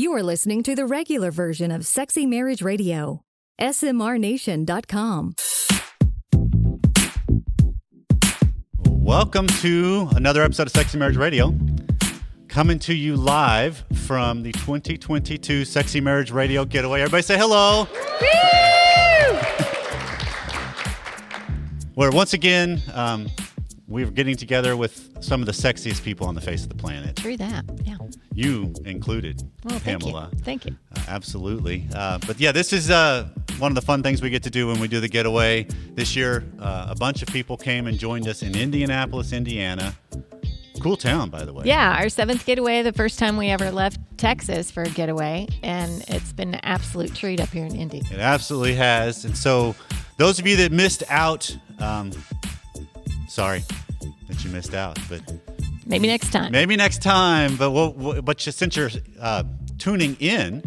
You are listening to the regular version of Sexy Marriage Radio. SMRNation.com. Welcome to another episode of Sexy Marriage Radio. Coming to you live from the 2022 Sexy Marriage Radio Getaway. Everybody say hello. Where once again, um, we're getting together with some of the sexiest people on the face of the planet. True that. Yeah. You included, Well, thank Pamela. you. Thank you. Uh, absolutely. Uh, but yeah, this is uh, one of the fun things we get to do when we do the getaway. This year, uh, a bunch of people came and joined us in Indianapolis, Indiana. Cool town, by the way. Yeah, our seventh getaway, the first time we ever left Texas for a getaway, and it's been an absolute treat up here in Indy. It absolutely has. And so, those of you that missed out, um, sorry that you missed out, but Maybe next time. maybe next time. But we'll, but since you're uh, tuning in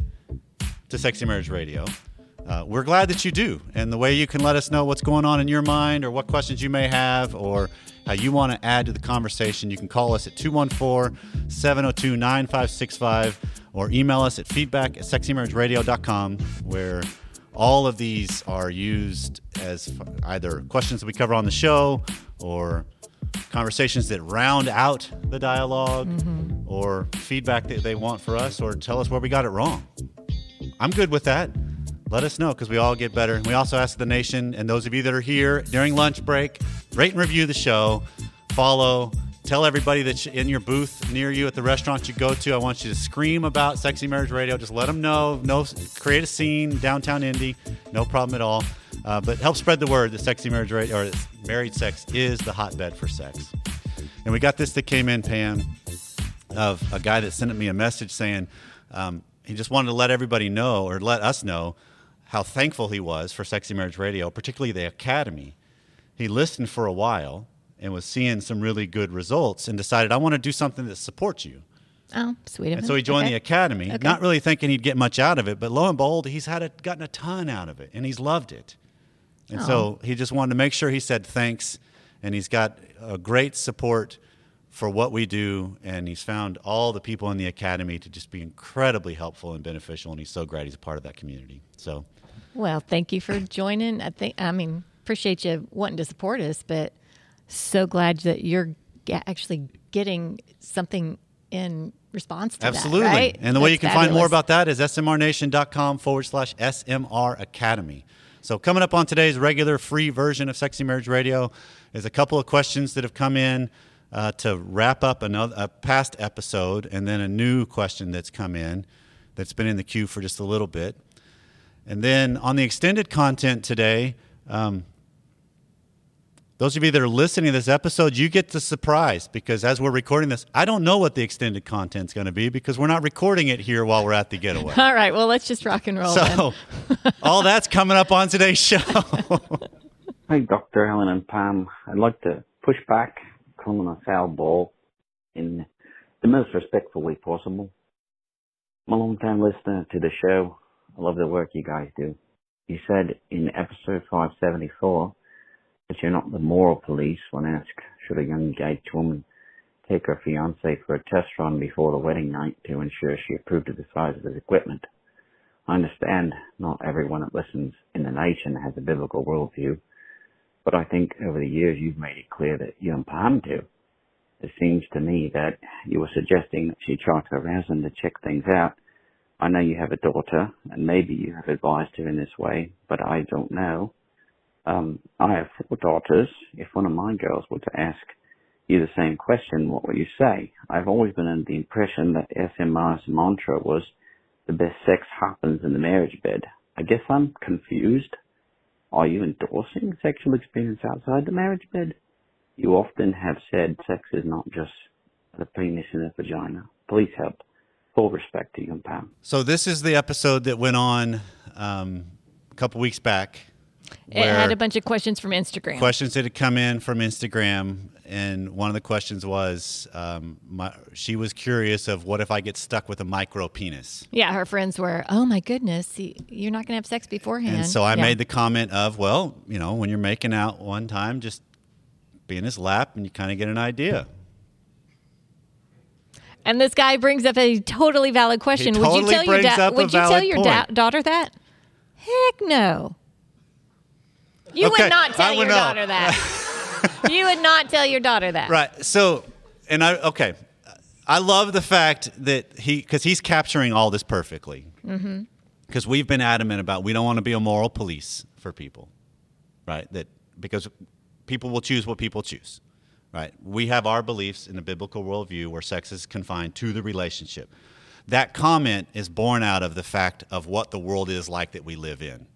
to Sexy Marriage Radio, uh, we're glad that you do. And the way you can let us know what's going on in your mind, or what questions you may have, or how you want to add to the conversation, you can call us at 214 702 9565 or email us at feedback at sexymarriageradio.com, where all of these are used as either questions that we cover on the show or conversations that round out the dialog mm-hmm. or feedback that they want for us or tell us where we got it wrong. I'm good with that. Let us know because we all get better. We also ask the nation and those of you that are here during lunch break, rate and review the show, follow, tell everybody that's in your booth near you at the restaurant you go to. I want you to scream about Sexy Marriage Radio. Just let them know. No, create a scene downtown Indy. No problem at all. Uh, but help spread the word that Sexy Marriage Radio or married sex is the hotbed for sex. And we got this that came in, Pam, of a guy that sent me a message saying um, he just wanted to let everybody know or let us know how thankful he was for Sexy Marriage Radio, particularly the Academy. He listened for a while and was seeing some really good results and decided, I want to do something that supports you. Oh, sweet of And so he joined Okay. the academy, Okay. not really thinking he'd get much out of it, but lo and behold, he's had a, gotten a ton out of it, and he's loved it. And oh. so he just wanted to make sure he said thanks, and he's got a great support for what we do, and he's found all the people in the academy to just be incredibly helpful and beneficial, and he's so glad he's a part of that community. So Well, thank you for joining. I think, I mean, appreciate you wanting to support us, but so glad that you're actually getting something in response to Absolutely. that. Right? And the way you That's can find more about that is smrnation.com forward slash SMR Academy. So, coming up on today's regular free version of Sexy Marriage Radio is a couple of questions that have come in uh, to wrap up another a past episode, and then a new question that's come in that's been in the queue for just a little bit. And then on the extended content today, um, those of you that are listening to this episode, you get the surprise because as we're recording this, I don't know what the extended content is going to be because we're not recording it here while we're at the getaway. All right. Well, let's just rock and roll. then. So, all that's coming up on today's show. Hi, Dr. Allen and Pam. I'd like to push back, calling a foul ball in the most respectful way possible. I'm a long time listener to the show. I love the work you guys do. You said in episode 574 that you're not the moral police when asked should a young engaged woman take her fiance for a test run before the wedding night to ensure she approved of the size of his equipment. I understand not everyone that listens in the nation has a biblical worldview, but I think over the years you've made it clear that you and Pam do. It seems to me that you were suggesting that she try to arouse him to check things out. I know you have a daughter, and maybe you have advised her in this way, but I don't know. Um, I have four daughters. If one of my girls were to ask you the same question, what would you say? I've always been under the impression that SMR's mantra was the best sex happens in the marriage bed. I guess I'm confused. Are you endorsing sexual experience outside the marriage bed? You often have said sex is not just the penis in the vagina. Please help. Full respect to you and Pam. so, this is the episode that went on um, a couple weeks back. It had a bunch of questions from Instagram. questions that had come in from Instagram, and one of the questions was, um, my, she was curious of what if I get stuck with a micro penis. Yeah, her friends were, oh my goodness, you're not going to have sex beforehand. And so I Yeah. made the comment of, well, you know, when you're making out one time, just be in his lap and you kind of get an idea. And this guy brings up a totally valid question. would totally you tell your da- Would you tell your da- daughter that? Heck no. You Okay, would not tell your know. daughter that. you would not tell your daughter that. Right. So, and I okay, I love the fact that he because he's capturing all this perfectly. Mm-hmm. Because we've been adamant about we don't want to be a moral police for people, right? That because people will choose what people choose, right? We have our beliefs in the biblical worldview where sex is confined to the relationship. That comment is born out of the fact of what the world is like that we live in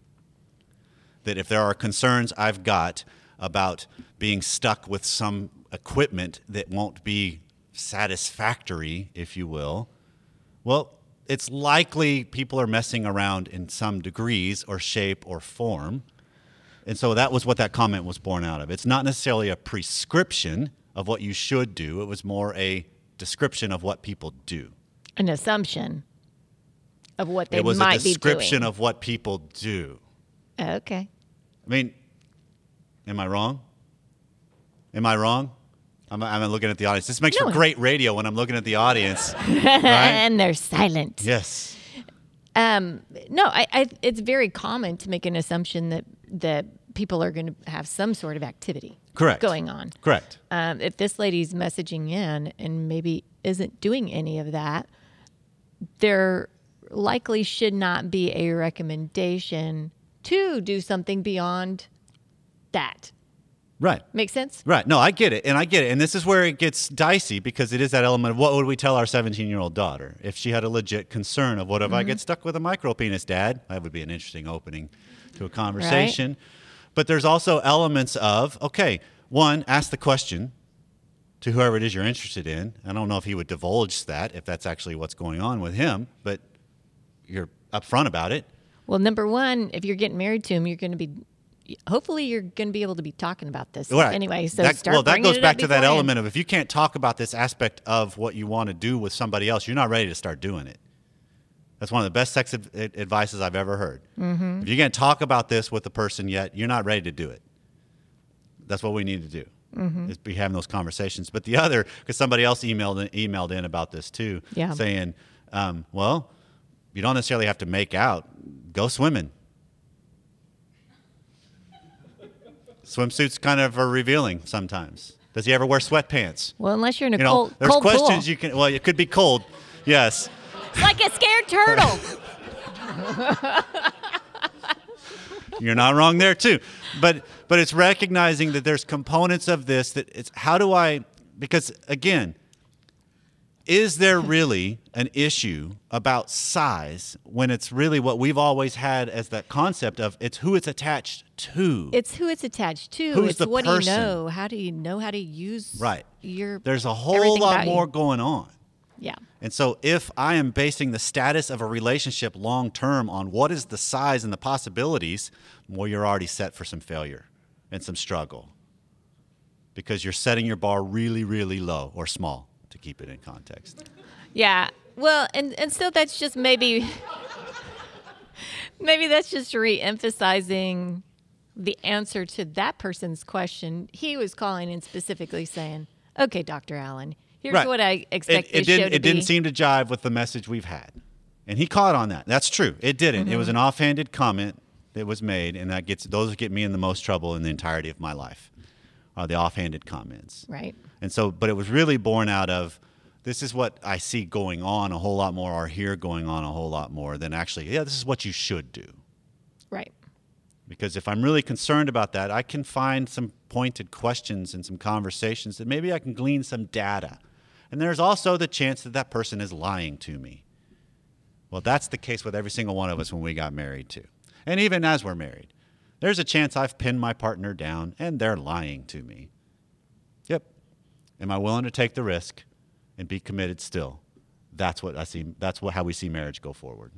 that if there are concerns I've got about being stuck with some equipment that won't be satisfactory, if you will, well, it's likely people are messing around in some degrees or shape or form. And so that was what that comment was born out of. It's not necessarily a prescription of what you should do, it was more a description of what people do. An assumption of what they might be doing. it was a description of what people do. Oh, okay. I mean, am I wrong? Am I wrong? I'm, I'm looking at the audience. This makes No. for great radio when I'm looking at the audience. right? And they're silent. Yes. Um, no, I, I, it's very common to make an assumption that that people are going to have some sort of activity Correct. going on. Correct. Um, if this lady's messaging in and maybe isn't doing any of that, there likely should not be a recommendation to do something beyond that. Right. Make sense? Right. No, I get it. And I get it. And this is where it gets dicey because it is that element of what would we tell our 17 year old daughter if she had a legit concern of what if I Mm-hmm. get stuck with a micro penis, dad? That would be an interesting opening to a conversation. But there's also elements of, okay, one, ask the question to whoever it is you're interested in. I don't know if he would divulge that, if that's actually what's going on with him, but you're upfront about it. Well, number one, if you're getting married to him, you're going to be. Hopefully, you're going to be able to be talking about this Right. anyway. So that, well, that goes back to that element of if you can't talk about this aspect of what you want to do with somebody else, you're not ready to start doing it. That's one of the best sex ad- ad- advices I've ever heard. Mm-hmm. If you can't talk about this with the person yet, you're not ready to do it. That's what we need to do. Mm-hmm. Is be having those conversations. But the other, because somebody else emailed in, emailed in about this too, Yeah. saying, um, "Well, you don't necessarily have to make out. Go swimming." Swimsuits kind of are revealing sometimes. Does he ever wear sweatpants? Well, unless you're in a You know, cold, there's cold questions pool. you can. Well, it could be cold. Yes. like a scared turtle. You're not wrong there too. But but it's recognizing that there's components of this that it's how do I because again, is there really an issue about size when it's really what we've always had as that concept of it's who it's attached to? it's who it's attached to. Who's it's the what person? do you know? How do you know how to use Right. your There's a whole lot about you. more going on. Yeah. And so, if I am basing the status of a relationship long term on what is the size and the possibilities, well, you're already set for some failure and some struggle because you're setting your bar really, really low or small keep it in context. Yeah. Well, and and so that's just maybe maybe that's just re-emphasizing the answer to that person's question. He was calling in specifically saying, "Okay, Dr. Allen, here's Right. what I expect it, it didn't, it be." didn't seem to jive with the message we've had. And he caught on that. That's true. It didn't. It was an Mm-hmm. offhanded comment that was made, and that gets those get me in the most trouble in the entirety of my life. Are the offhanded comments. right. And so, but it was really born out of this is what I see going on a whole lot more, or hear going on a whole lot more than actually, yeah, this is what you should do. Right. Because if I'm really concerned about that, I can find some pointed questions and some conversations that maybe I can glean some data. And there's also the chance that that person is lying to me. Well, that's the case with every single one of us when we got married, too. And even as we're married, there's a chance I've pinned my partner down and they're lying to me. Yep. Am I willing to take the risk and be committed still? That's what I see. That's what, how we see marriage go forward.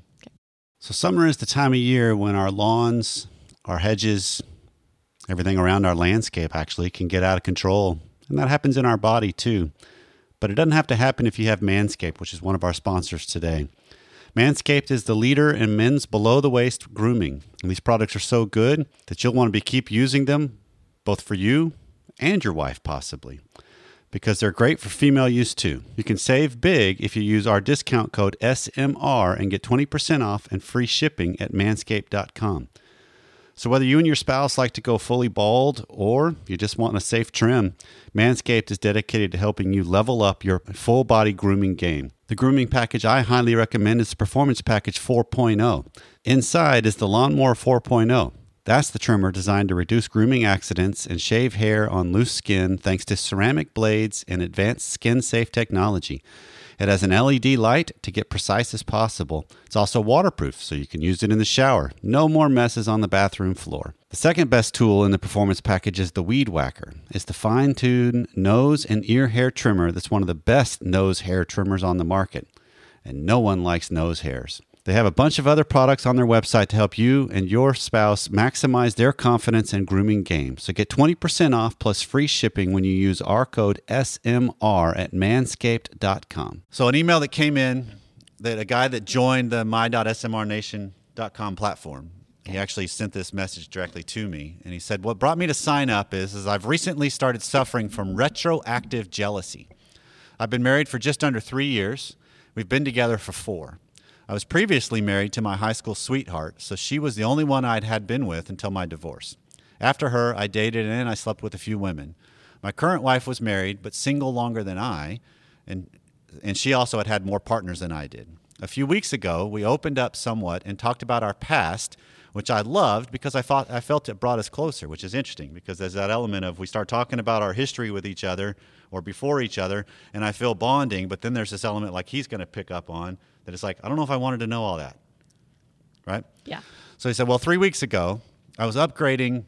So, summer is the time of year when our lawns, our hedges, everything around our landscape actually can get out of control. And that happens in our body too. But it doesn't have to happen if you have Manscaped, which is one of our sponsors today. Manscaped is the leader in men's below the waist grooming. And these products are so good that you'll want to be keep using them both for you and your wife possibly. because they're great for female use too. You can save big if you use our discount code SMR and get 20% off and free shipping at manscaped.com. So, whether you and your spouse like to go fully bald or you just want a safe trim, Manscaped is dedicated to helping you level up your full body grooming game. The grooming package I highly recommend is the Performance Package 4.0. Inside is the Lawnmower 4.0. That's the trimmer designed to reduce grooming accidents and shave hair on loose skin thanks to ceramic blades and advanced skin safe technology. It has an LED light to get precise as possible. It's also waterproof, so you can use it in the shower. No more messes on the bathroom floor. The second best tool in the performance package is the Weed Whacker. It's the fine tuned nose and ear hair trimmer that's one of the best nose hair trimmers on the market. And no one likes nose hairs. They have a bunch of other products on their website to help you and your spouse maximize their confidence and grooming game. So get 20% off plus free shipping when you use our code SMR at manscaped.com. So, an email that came in that a guy that joined the my.smrnation.com platform, he actually sent this message directly to me. And he said, What brought me to sign up is, is I've recently started suffering from retroactive jealousy. I've been married for just under three years, we've been together for four. I was previously married to my high school sweetheart, so she was the only one I'd had been with until my divorce. After her, I dated and I slept with a few women. My current wife was married, but single longer than I, and, and she also had had more partners than I did. A few weeks ago, we opened up somewhat and talked about our past, which I loved because I, thought, I felt it brought us closer, which is interesting because there's that element of we start talking about our history with each other or before each other, and I feel bonding, but then there's this element like he's going to pick up on that it's like, I don't know if I wanted to know all that. Right? Yeah. So he said, Well, three weeks ago, I was upgrading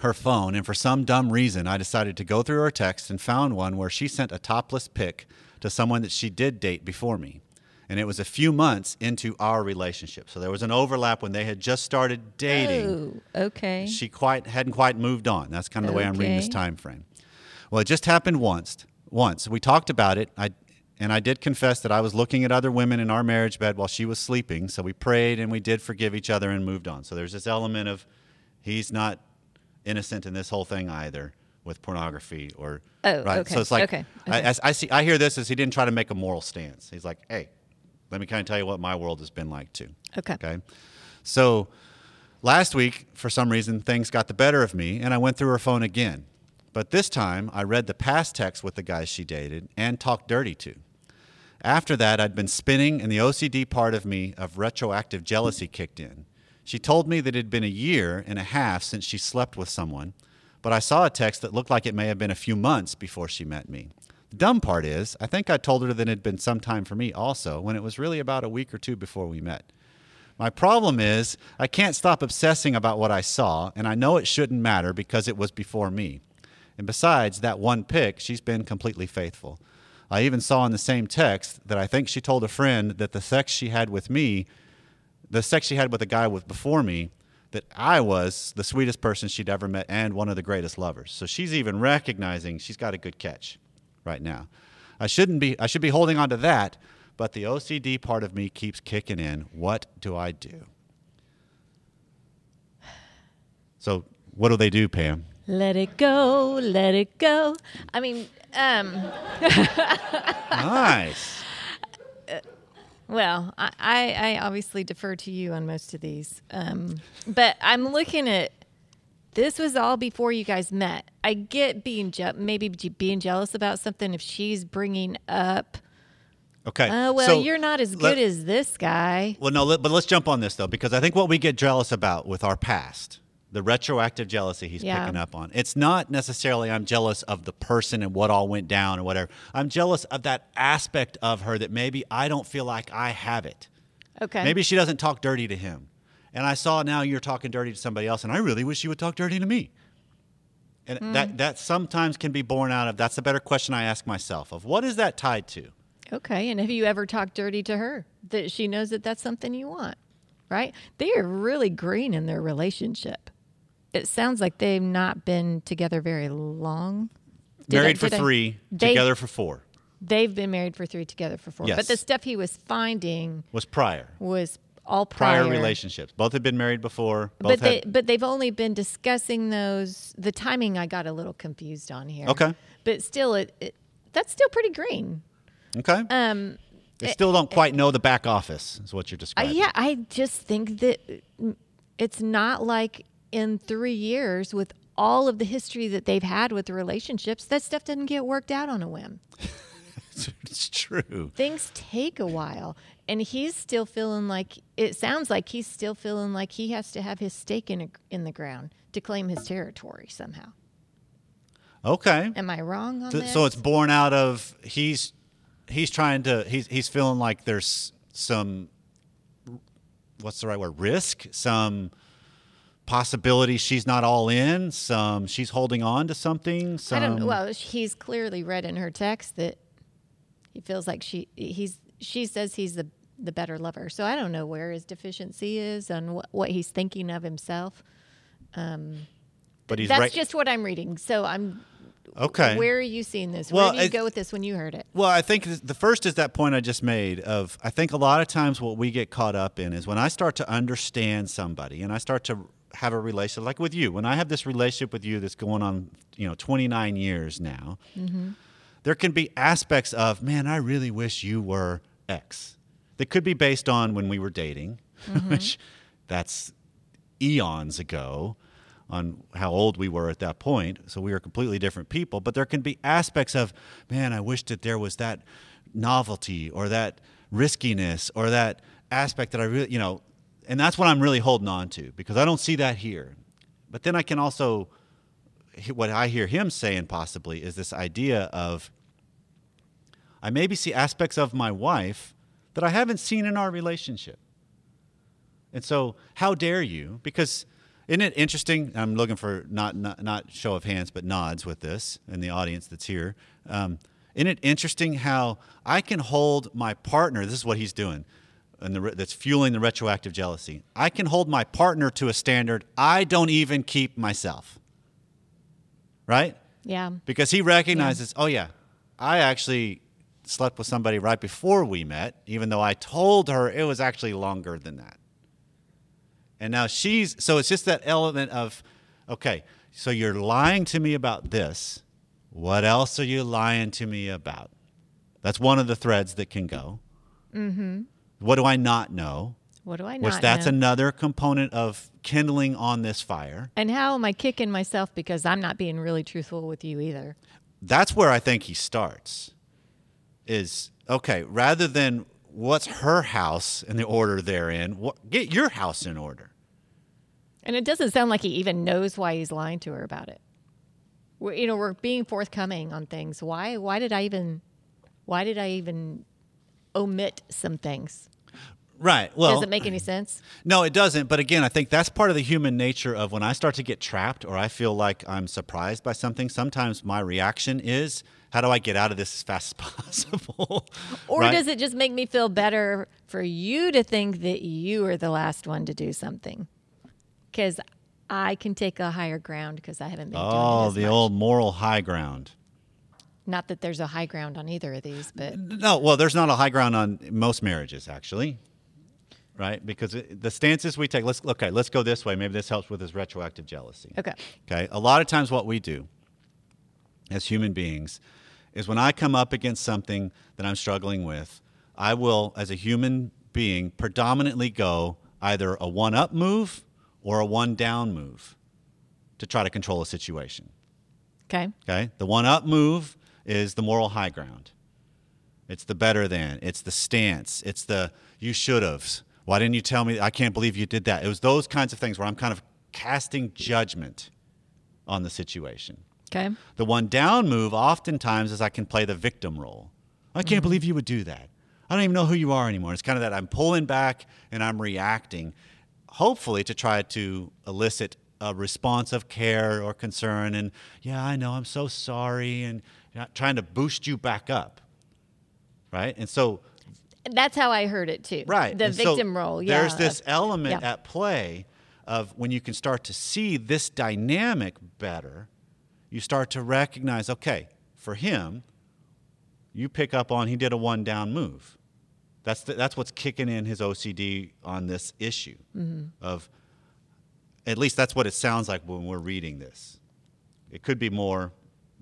her phone, and for some dumb reason, I decided to go through her text and found one where she sent a topless pic to someone that she did date before me. And it was a few months into our relationship. So there was an overlap when they had just started dating. Oh, okay. She quite hadn't quite moved on. That's kind of the way I'm reading this time frame. Well, it just happened once. Once we talked about it. I and I did confess that I was looking at other women in our marriage bed while she was sleeping. So we prayed and we did forgive each other and moved on. So there's this element of he's not innocent in this whole thing either with pornography or Oh, right. okay, So it's like okay, I, okay. as I see. I hear this as he didn't try to make a moral stance. He's like, hey, let me kind of tell you what my world has been like too. Okay. Okay. So last week, for some reason, things got the better of me, and I went through her phone again. But this time, I read the past texts with the guys she dated and talked dirty to. After that, I'd been spinning, and the OCD part of me of retroactive jealousy kicked in. She told me that it had been a year and a half since she slept with someone, but I saw a text that looked like it may have been a few months before she met me. The dumb part is, I think I told her that it had been some time for me also, when it was really about a week or two before we met. My problem is, I can't stop obsessing about what I saw, and I know it shouldn't matter because it was before me. And besides that one pic, she's been completely faithful. I even saw in the same text that I think she told a friend that the sex she had with me, the sex she had with a guy with before me, that I was the sweetest person she'd ever met and one of the greatest lovers. So she's even recognizing she's got a good catch right now. I shouldn't be I should be holding on to that, but the OCD part of me keeps kicking in. What do I do? So what do they do, Pam? Let it go, let it go. I mean, um, nice. well, I, I, obviously defer to you on most of these. Um, but I'm looking at this was all before you guys met. I get being je- maybe being jealous about something if she's bringing up, Okay. oh, well, so you're not as let- good as this guy. Well, no, let, but let's jump on this though, because I think what we get jealous about with our past, the retroactive jealousy he's Yeah. picking up on, it's not necessarily I'm jealous of the person and what all went down or whatever. I'm jealous of that aspect of her that maybe I don't feel like I have it. Okay. Maybe she doesn't talk dirty to him. And I saw now you're talking dirty to somebody else, and I really wish you would talk dirty to me. And Hmm. that, that sometimes can be born out of that's a better question I ask myself of what is that tied to? Okay. And have you ever talked dirty to her that she knows that that's something you want? Right? They are really green in their relationship. It sounds like they've not been together very long. Did I- Married for did I- three, They- together for four. They've been married for three, together for four. Yes. But the stuff he was finding Was prior. was all prior, prior, relationships. Both had been married before. Both But they, had, but they've only been discussing those. The timing I got a little confused on here. Okay. But still, it, it that's still pretty green. Okay. Um, they still don't quite know the back office, is what you're Uh, describing. yeah, I just think that it's not like in three years with all of the history that they've had with the relationships, that stuff doesn't get worked out on a whim. it's true. Things take a while. And he's still feeling like it sounds like he's still feeling like he has to have his stake in, a, in the ground to claim his territory somehow. Okay. Am I wrong on So, this? so it's born out of he's he's trying to he's he's feeling like there's some what's the right word risk some possibility she's not all in some she's holding on to something I don't. Well, he's clearly read in her text that he feels like she he's she says he's the the better lover. So I don't know where his deficiency is and what, what he's thinking of himself. Um, but he's That's right just what I'm reading. So I'm. okay Where are you seeing this? Well, where do you go with this when you heard it? Well, I think the first is that point I just made of I think a lot of times what we get caught up in is when I start to understand somebody and I start to have a relationship like with you. When I have this relationship with you that's going on, you know, 29 years now, mm-hmm. there can be aspects of, man, I really wish you were X. That could be based on when we were dating, mm-hmm. which that's eons ago on how old we were at that point. So we were completely different people. But there can be aspects of, man, I wish that there was that novelty or that riskiness or that aspect that I really, you know, and that's what I'm really holding on to because I don't see that here. But then I can also, what I hear him saying possibly is this idea of, I maybe see aspects of my wife that I haven't seen in our relationship. And so, how dare you? Because isn't it interesting? I'm looking for not not, not show of hands, but nods with this in the audience that's here. Um, isn't it interesting how I can hold my partner? This is what he's doing, and the, that's fueling the retroactive jealousy. I can hold my partner to a standard I don't even keep myself. Right? Yeah. because he recognizes, oh yeah, I actually slept with somebody right before we met, even though I told her it was actually longer than that. And now she's so it's just that element of, okay, so you're lying to me about this. What else are you lying to me about? That's one of the threads that can go. Mm-hmm. What do I not know? What do I not Which that's know? another component of kindling on this fire. and how am I kicking myself because I'm not being really truthful with you either? that's where I think he starts. Is okay, rather than what's her house and the order they're in, what, get your house in order. And it doesn't sound like he even knows why he's lying to her about it. We're, you know, we're being forthcoming on things. Why? Why did I even? Why did I even omit some things? Right. Well, Does it make any sense? no, it doesn't. But again, I think that's part of the human nature of when I start to get trapped or I feel like I'm surprised by something. Sometimes my reaction is, "How do I get out of this as fast as possible?" Or Right? does it just make me feel better for you to think that you are the last one to do something? Because I can take a higher ground because I haven't been doing it Oh, the much. old moral high ground. Not that there's a high ground on either of these, but No, well, there's not a high ground on most marriages, actually, right? Because it, the stances we take. Let's okay. Let's go this way. Maybe this helps with his retroactive jealousy. okay. Okay. A lot of times, what we do as human beings is when I come up against something that I'm struggling with, I will, as a human being, predominantly go either a one-up move or a one-down move to try to control a situation. Okay. Okay. The one up move is the moral high ground. It's the better than. It's the stance. It's the you should have. Why didn't you tell me? I can't believe you did that. It was those kinds of things where I'm kind of casting judgment on the situation. Okay. The one down move oftentimes is I can play the victim role. I can't mm-hmm. believe you would do that. I don't even know who you are anymore. It's kind of that I'm pulling back and I'm reacting, hopefully to try to elicit a response of care or concern. And yeah, I know, I'm so sorry. And know, trying to boost you back up. Right? And so That's how I heard it too. Right. The And so victim role. Yeah. There's this element yeah. at play of when you can start to see this dynamic better, you start to recognize, okay, for him, you pick up on he did a one down move. That's the, that's what's kicking in his OCD on this issue Mm-hmm. of at least that's what it sounds like when we're reading this. It could be more,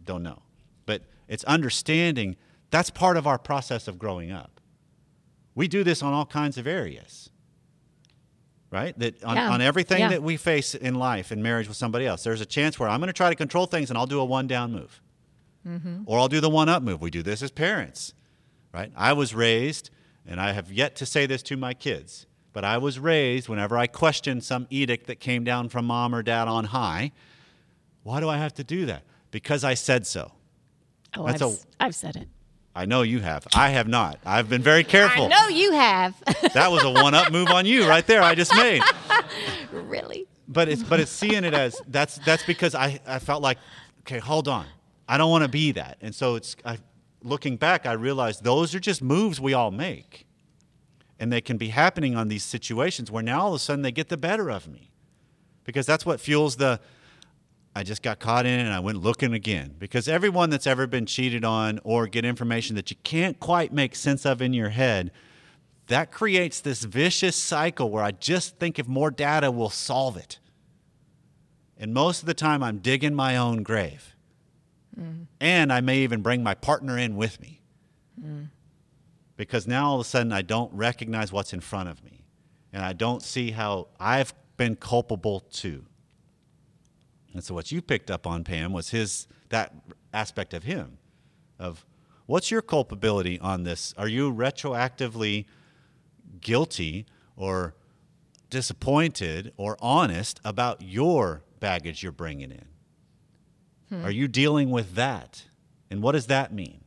don't know. But It's understanding that's part of our process of growing up. We do this on all kinds of areas. Right? That on, Yeah. on everything Yeah. that we face in life in marriage with somebody else, there's a chance where I'm going to try to control things and I'll do a one down move. Mm-hmm. Or I'll do the one up move. We do this as parents. Right? I was raised, and I have yet to say this to my kids, but I was raised whenever I questioned some edict that came down from mom or dad on high, why do I have to do that? Because I said so. Oh, That's I've, a- I've said it. I know you have. I have not. I've been very careful. I know you have. That was a one up move on you right there. I just made. really? But it's but it's seeing it as that's that's because I, I felt like okay, hold on. I don't want to be that. And so it's I, looking back, I realized those are just moves we all make. And they can be happening on these situations where now all of a sudden they get the better of me. Because that's what fuels the I just got caught in it and I went looking again. Because everyone that's ever been cheated on or get information that you can't quite make sense of in your head, that creates this vicious cycle where I just think if more data will solve it. And most of the time, I'm digging my own grave. Mm-hmm. And I may even bring my partner in with me. Mm. Because now all of a sudden, I don't recognize what's in front of me. And I don't see how I've been culpable too. And so, what you picked up on, Pam, was his that aspect of him of what's your culpability on this? Are you retroactively guilty or disappointed or honest about your baggage you're bringing in? Hmm. Are you dealing with that? And what does that mean?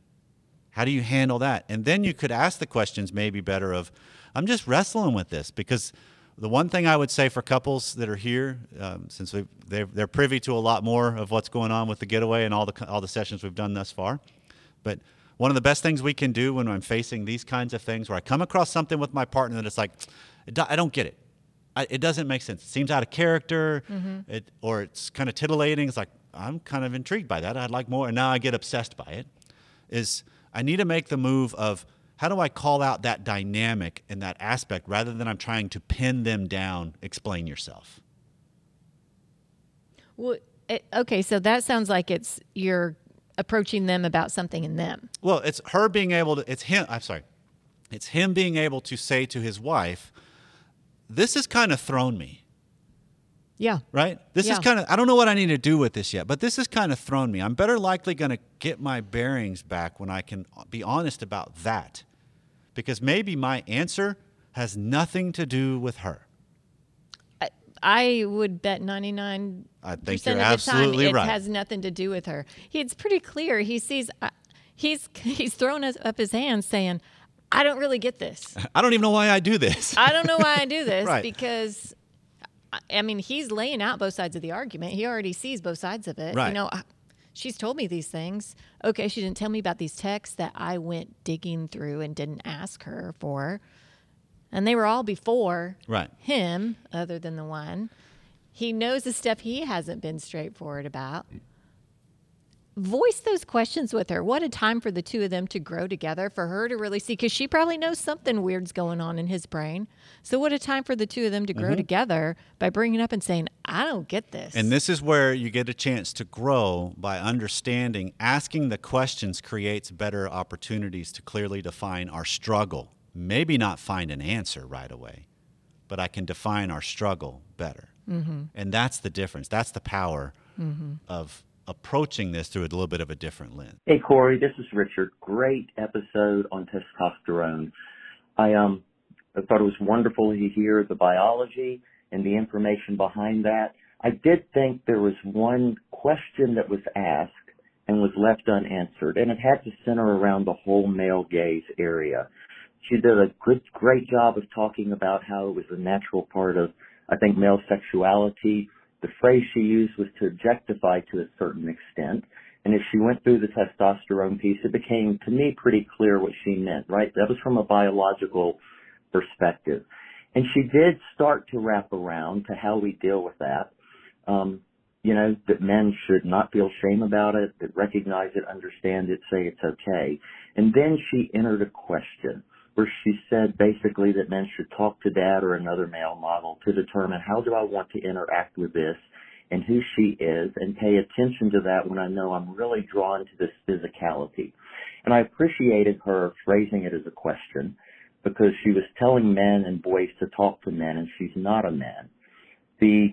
How do you handle that? And then you could ask the questions maybe better of, I'm just wrestling with this because the one thing I would say for couples that are here, um, since we've, they're, they're privy to a lot more of what's going on with the getaway and all the all the sessions we've done thus far, but one of the best things we can do when I'm facing these kinds of things, where I come across something with my partner that it's like, I don't get it. I, it doesn't make sense. It seems out of character, it, or it's kind of titillating. It's like I'm kind of intrigued by that. I'd like more, and now I get obsessed by it. Is I need to make the move of how do I call out that dynamic and that aspect rather than I'm trying to pin them down. Explain yourself. Well, it, okay, so that sounds like it's you're approaching them about something in them. Well, it's her being able to. It's him. I'm sorry. It's him being able to say to his wife, "This has kind of thrown me." Yeah. right? This is kind of, I don't know what I need to do with this yet, but this has kind of thrown me. I'm better likely going to get my bearings back when I can be honest about that. Because maybe my answer has nothing to do with her. I, I would bet 99 I think you're the time absolutely it right. has nothing to do with her. He, it's pretty clear. He sees uh, he's he's thrown up his hands saying, "I don't really get this. I don't even know why I do this. I don't know why I do this Right. because I- mean, he's laying out both sides of the argument. He already sees both sides of it. Right. You know, she's told me these things. Okay, she didn't tell me about these texts that I went digging through and didn't ask her for. And they were all before Right. him, other than the one. He knows the stuff he hasn't been straightforward about. Voice those questions with her. What a time for the two of them to grow together, for her to really see, because she probably knows something weird's going on in his brain. So, what a time for the two of them to grow together by bringing up and saying, I don't get this. And this is where you get a chance to grow by understanding asking the questions creates better opportunities to clearly define our struggle. Maybe not find an answer right away, but I can define our struggle better. Mm-hmm. And that's the difference. That's the power of approaching this through a little bit of a different lens. Hey Corey, this is Richard. Great episode on testosterone. I um I thought it was wonderful to hear the biology and the information behind that. I did think there was one question that was asked and was left unanswered, and it had to center around the whole male gaze area. She did a good, great job of talking about how it was a natural part of, I think, male sexuality. The phrase she used was to objectify to a certain extent. And as she went through the testosterone piece, it became to me pretty clear what she meant, right? That was from a biological perspective. And she did start to wrap around to how we deal with that. Um, you know, that men should not feel shame about it, that recognize it, understand it, say it's okay. And then she entered a question where she said basically that men should talk to dad or another male model to determine how do I want to interact with this and who she is and pay attention to that when I know I'm really drawn to this physicality. And I appreciated her phrasing it as a question because she was telling men and boys to talk to men and she's not a man. The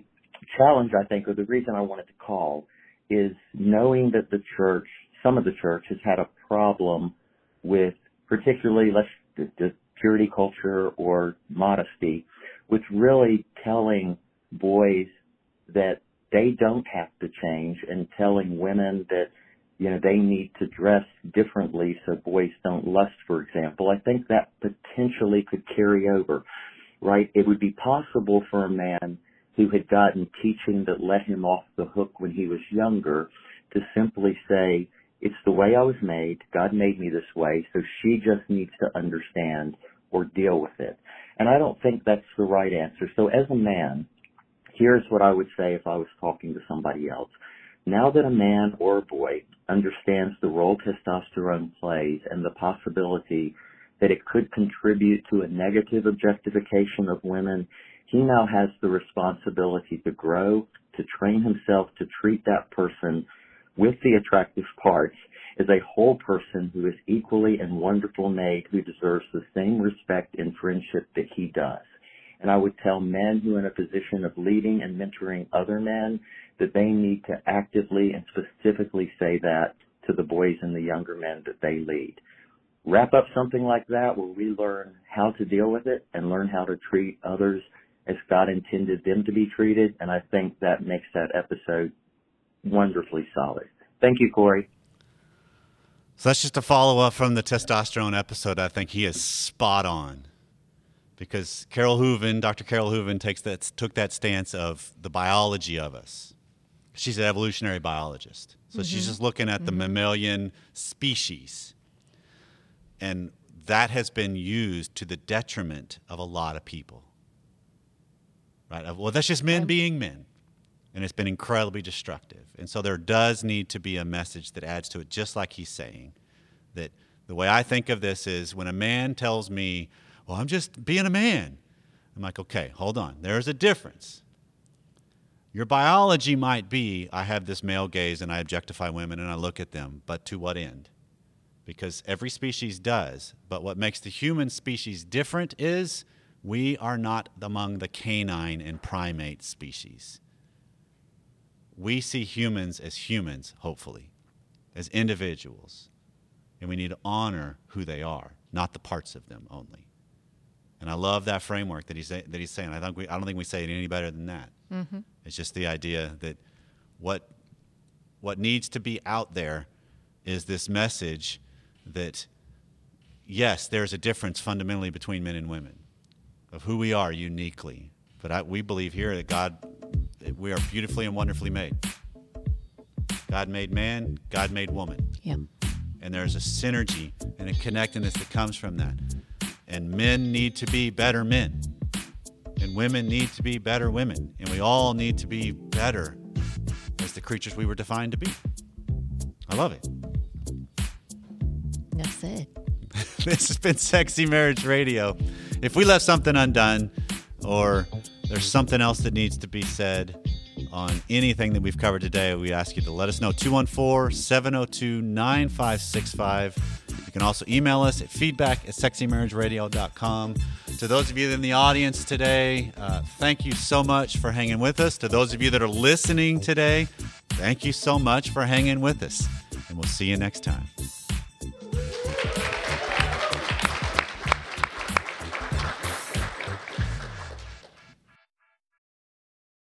challenge, I think, or the reason I wanted to call is knowing that the church, some of the church has had a problem with particularly let's the, the purity culture or modesty, with really telling boys that they don't have to change and telling women that you know they need to dress differently so boys don't lust for example i think that potentially could carry over right? It would be possible for a man who had gotten teaching that let him off the hook when he was younger to simply say it's the way i was made. God made me this way. So she just needs to understand or deal with it. And i don't think that's the right answer. So as a man here's what I would say if I was talking to somebody else. Now that a man or a boy understands the role testosterone plays and the possibility that it could contribute to a negative objectification of women, he now has the responsibility to grow, to train himself to treat that person with the attractive parts is a whole person who is equally and wonderful made who deserves the same respect and friendship that he does. And I would tell men who are in a position of leading and mentoring other men that they need to actively and specifically say that to the boys and the younger men that they lead. Wrap up something like that where we learn how to deal with it and learn how to treat others as God intended them to be treated. And I think that makes that episode wonderfully solid. Thank you, Corey. So that's just a follow up from the testosterone episode. I think he is spot on because Carol Hooven, Dr. Carol Hooven, takes that took that stance of the biology of us. She's an evolutionary biologist, so mm-hmm. she's just looking at mm-hmm. the mammalian species, and that has been used to the detriment of a lot of people. Right? Well, that's just men being men, and it's been incredibly destructive. And so there does need to be a message that adds to it, just like he's saying that. The way I think of this is when a man tells me, well, I'm just being a man. I'm like, okay, hold on. There's a difference. Your biology might be I have this male gaze and I objectify women and I look at them, but to what end? Because every species does. But what makes the human species different is we are not among the canine and primate species. We see humans as humans, hopefully, as individuals. And we need to honor who they are, not the parts of them only. And I love that framework that he's that he's saying. I think we, I don't think we say it any better than that. Mm-hmm. It's just the idea that what what needs to be out there is this message that yes, there's a difference fundamentally between men and women of who we are uniquely. But I, we believe here that God, we are beautifully and wonderfully made. God made man, God made woman. Yeah. And there's a synergy and a connectedness that comes from that. And men need to be better men. And women need to be better women. And we all need to be better as the creatures we were defined to be. I love it. That's it. this has been Sexy Marriage Radio. If we left something undone or there's something else that needs to be said on anything that we've covered today, we ask you to let us know. 214 702 9565. You can also email us at feedback at sexymarriageradio.com. To those of you in the audience today, uh, thank you so much for hanging with us. To those of you that are listening today, thank you so much for hanging with us. And we'll see you next time.